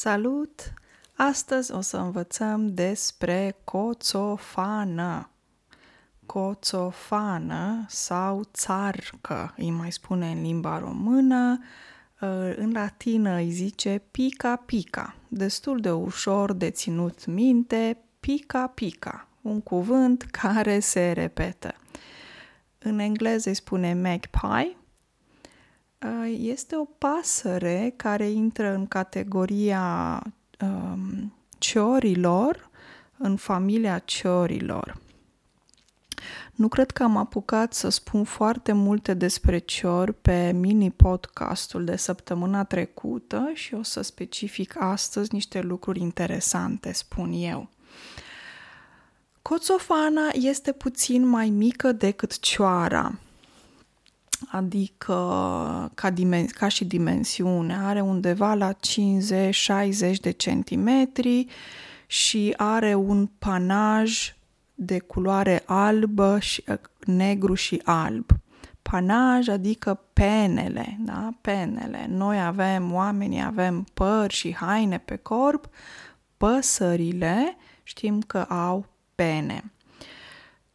Salut! Astăzi o să învățăm despre coțofană. Coțofană sau țarcă, îi mai spune în limba română. În latină îi zice pica pica. Destul de ușor de ținut minte, pica pica. Un cuvânt care se repetă. În engleză îi spune magpie, este o pasăre care intră în categoria um, ciorilor, în familia ciorilor. Nu cred că am apucat să spun foarte multe despre ciori pe mini-podcastul de săptămâna trecută și o să specific astăzi niște lucruri interesante, spun eu. Coțofana este puțin mai mică decât cioara, adică ca, dimen- ca și dimensiune, are undeva la 50-60 de centimetri și are un panaj de culoare albă, și, negru și alb. Panaj adică penele, da? Penele. Noi avem, oamenii avem păr și haine pe corp, păsările știm că au pene.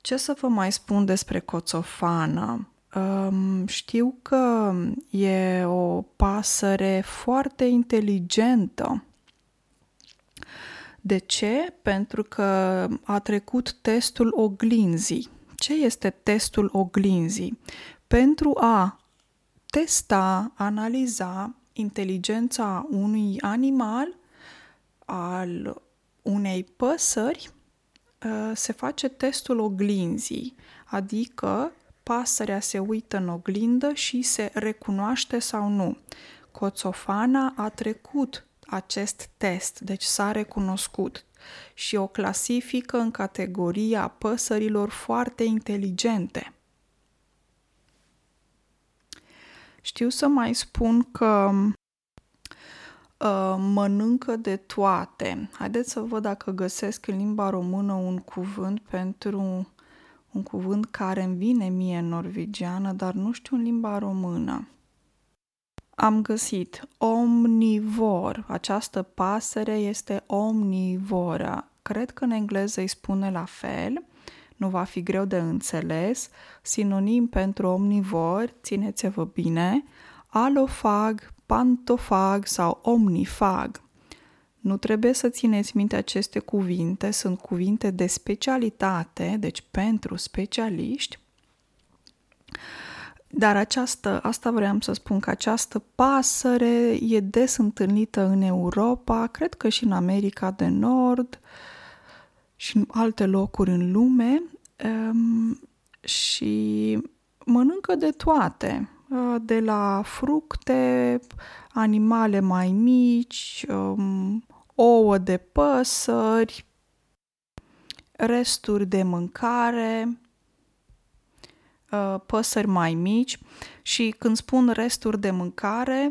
Ce să vă mai spun despre coțofană? Um, știu că e o pasăre foarte inteligentă. De ce? Pentru că a trecut testul oglinzii. Ce este testul oglinzii? Pentru a testa, analiza inteligența unui animal, al unei păsări, uh, se face testul oglinzii, adică pasărea se uită în oglindă și se recunoaște sau nu. Coțofana a trecut acest test, deci s-a recunoscut și o clasifică în categoria păsărilor foarte inteligente. Știu să mai spun că uh, mănâncă de toate. Haideți să văd dacă găsesc în limba română un cuvânt pentru un cuvânt care îmi vine mie în norvegiană, dar nu știu în limba română. Am găsit omnivor. Această pasăre este omnivoră. Cred că în engleză îi spune la fel. Nu va fi greu de înțeles. Sinonim pentru omnivor, țineți-vă bine, alofag, pantofag sau omnifag. Nu trebuie să țineți minte aceste cuvinte, sunt cuvinte de specialitate, deci pentru specialiști. Dar această, asta vreau să spun că această pasăre e des întâlnită în Europa, cred că și în America de Nord și în alte locuri în lume um, și mănâncă de toate, uh, de la fructe, animale mai mici, um, ouă de păsări, resturi de mâncare, uh, păsări mai mici. Și când spun resturi de mâncare,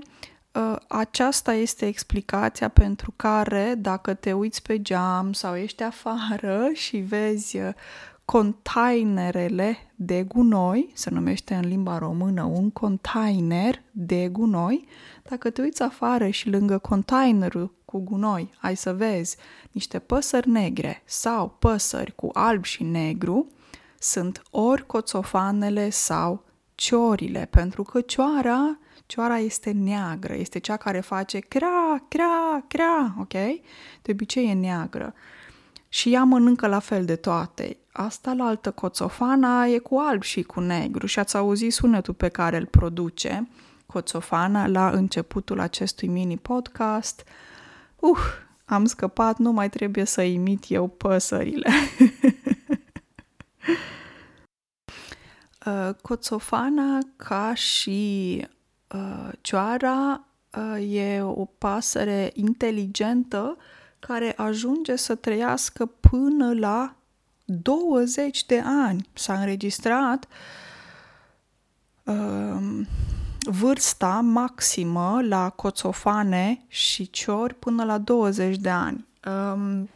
uh, aceasta este explicația pentru care dacă te uiți pe geam sau ești afară și vezi uh, containerele de gunoi, se numește în limba română un container de gunoi, dacă te uiți afară și lângă containerul cu gunoi ai să vezi niște păsări negre sau păsări cu alb și negru, sunt ori coțofanele sau ciorile, pentru că cioara, cioara este neagră, este cea care face crea, crea, crea, ok? De obicei e neagră. Și ea mănâncă la fel de toate. Asta la altă coțofana e cu alb și cu negru și ați auzit sunetul pe care îl produce coțofana la începutul acestui mini-podcast. Uh, am scăpat, nu mai trebuie să imit eu păsările. Uh, coțofana, ca și uh, cioara, uh, e o pasăre inteligentă care ajunge să trăiască până la 20 de ani. S-a înregistrat uh, vârsta maximă la coțofane și ciori până la 20 de ani. Um,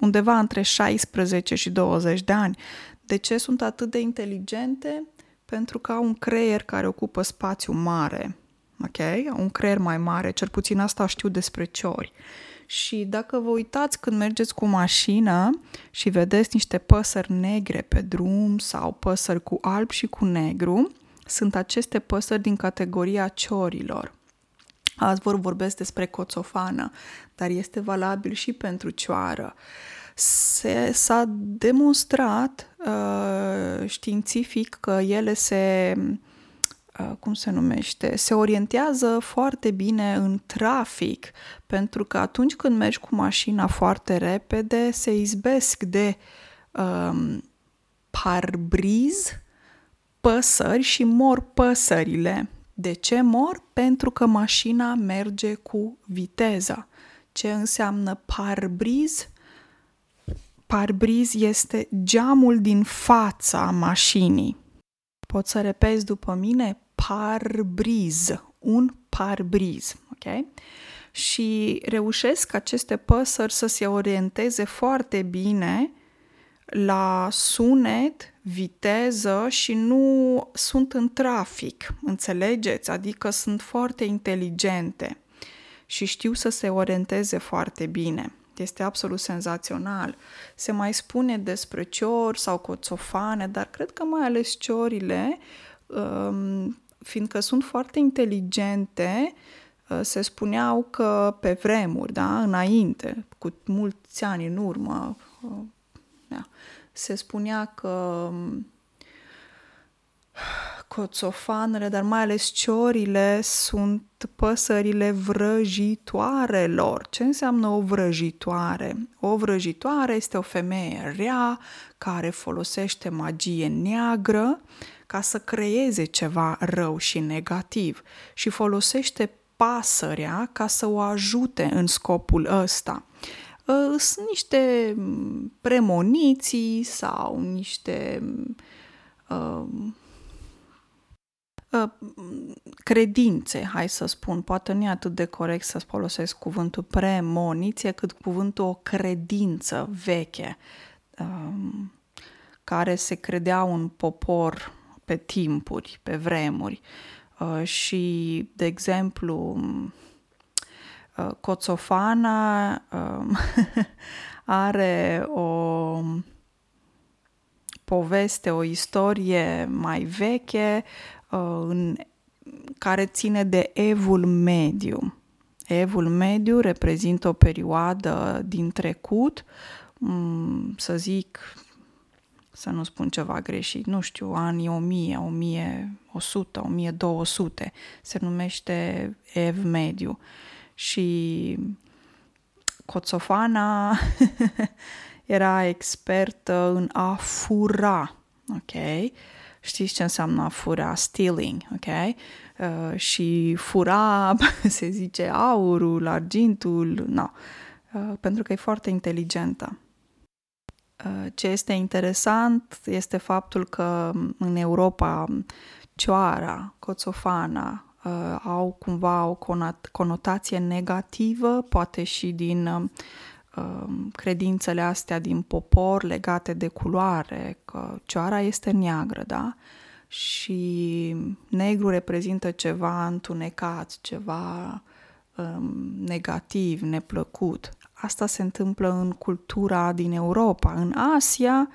undeva între 16 și 20 de ani. De ce sunt atât de inteligente? Pentru că au un creier care ocupă spațiu mare. ok? Un creier mai mare, cel puțin asta știu despre ciori. Și dacă vă uitați când mergeți cu mașină și vedeți niște păsări negre pe drum sau păsări cu alb și cu negru, sunt aceste păsări din categoria ciorilor. Azi vor vorbesc despre coțofană, dar este valabil și pentru cioară. Se, s-a demonstrat uh, științific că ele se uh, cum se numește, se orientează foarte bine în trafic, pentru că atunci când mergi cu mașina foarte repede, se izbesc de um, parbriz, păsări și mor păsările. De ce mor? Pentru că mașina merge cu viteză. Ce înseamnă parbriz? Parbriz este geamul din fața mașinii. Poți să repezi după mine? Parbriz. Un parbriz. Ok? Și reușesc aceste păsări să se orienteze foarte bine la sunet, viteză și nu sunt în trafic, înțelegeți? Adică sunt foarte inteligente și știu să se orienteze foarte bine. Este absolut senzațional. Se mai spune despre ciori sau coțofane, dar cred că mai ales ciorile, um, fiindcă sunt foarte inteligente, uh, se spuneau că pe vremuri, da, înainte, cu mulți ani în urmă, uh, da, se spunea că um, coțofanele, dar mai ales ciorile, sunt păsările vrăjitoarelor. Ce înseamnă o vrăjitoare? O vrăjitoare este o femeie rea care folosește magie neagră ca să creeze ceva rău și negativ și folosește pasărea ca să o ajute în scopul ăsta. Ă, sunt niște premoniții sau niște uh, uh, credințe, hai să spun, poate nu e atât de corect să folosesc cuvântul premoniție, cât cuvântul o credință veche, uh, care se credea un popor pe timpuri, pe vremuri. Uh, și, de exemplu, Uh, Coțofana um, are o poveste, o istorie mai veche uh, în, care ține de evul mediu. Evul mediu reprezintă o perioadă din trecut, mm, să zic, să nu spun ceva greșit, nu știu, anii 1000, 1100, 1200, se numește ev mediu. Și Coțofana era expertă în a fura, ok? Știți ce înseamnă a fura? Stealing, ok? Uh, și fura, se zice, aurul, argintul, no. Uh, pentru că e foarte inteligentă. Uh, ce este interesant este faptul că în Europa cioara, coțofana, uh, au cumva o conotație negativă, poate și din uh, credințele astea din popor legate de culoare, că cioara este neagră, da? Și negru reprezintă ceva întunecat, ceva um, negativ, neplăcut. Asta se întâmplă în cultura din Europa. În Asia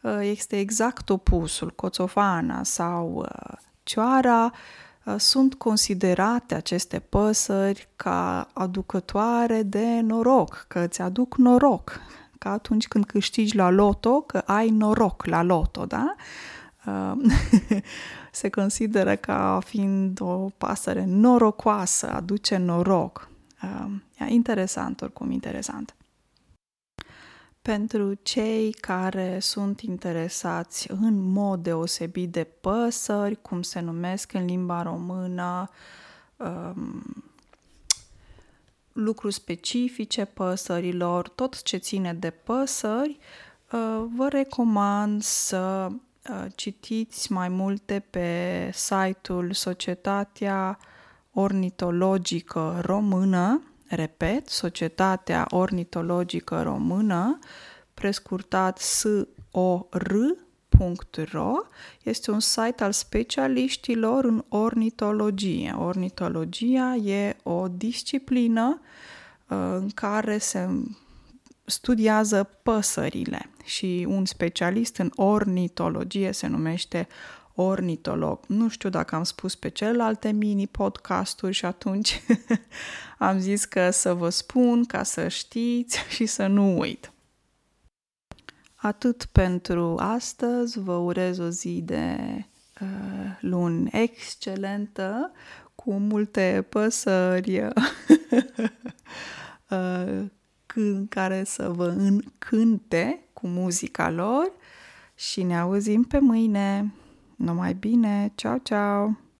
uh, este exact opusul. Coțofana sau uh, cioara Uh, sunt considerate aceste păsări ca aducătoare de noroc, că îți aduc noroc, ca atunci când câștigi la loto, că ai noroc la loto, da? Uh, se consideră ca fiind o pasăre norocoasă, aduce noroc. Uh, interesant, oricum interesant pentru cei care sunt interesați în mod deosebit de păsări, cum se numesc în limba română, um, lucruri specifice păsărilor, tot ce ține de păsări, uh, vă recomand să uh, citiți mai multe pe site-ul Societatea Ornitologică Română, Repet, Societatea Ornitologică Română, prescurtat SOR.ro ornitologia.ro este un site al specialiștilor în ornitologie. Ornitologia e o disciplină uh, în care se studiază păsările și un specialist în ornitologie se numește ornitolog. Nu știu dacă am spus pe celelalte mini-podcasturi și atunci am zis că să vă spun ca să știți și să nu uit. Atât pentru astăzi, vă urez o zi de uh, luni excelentă, cu multe păsări uh, care să vă încânte cu muzica lor și ne auzim pe mâine. Numai bine, ciao, ciao!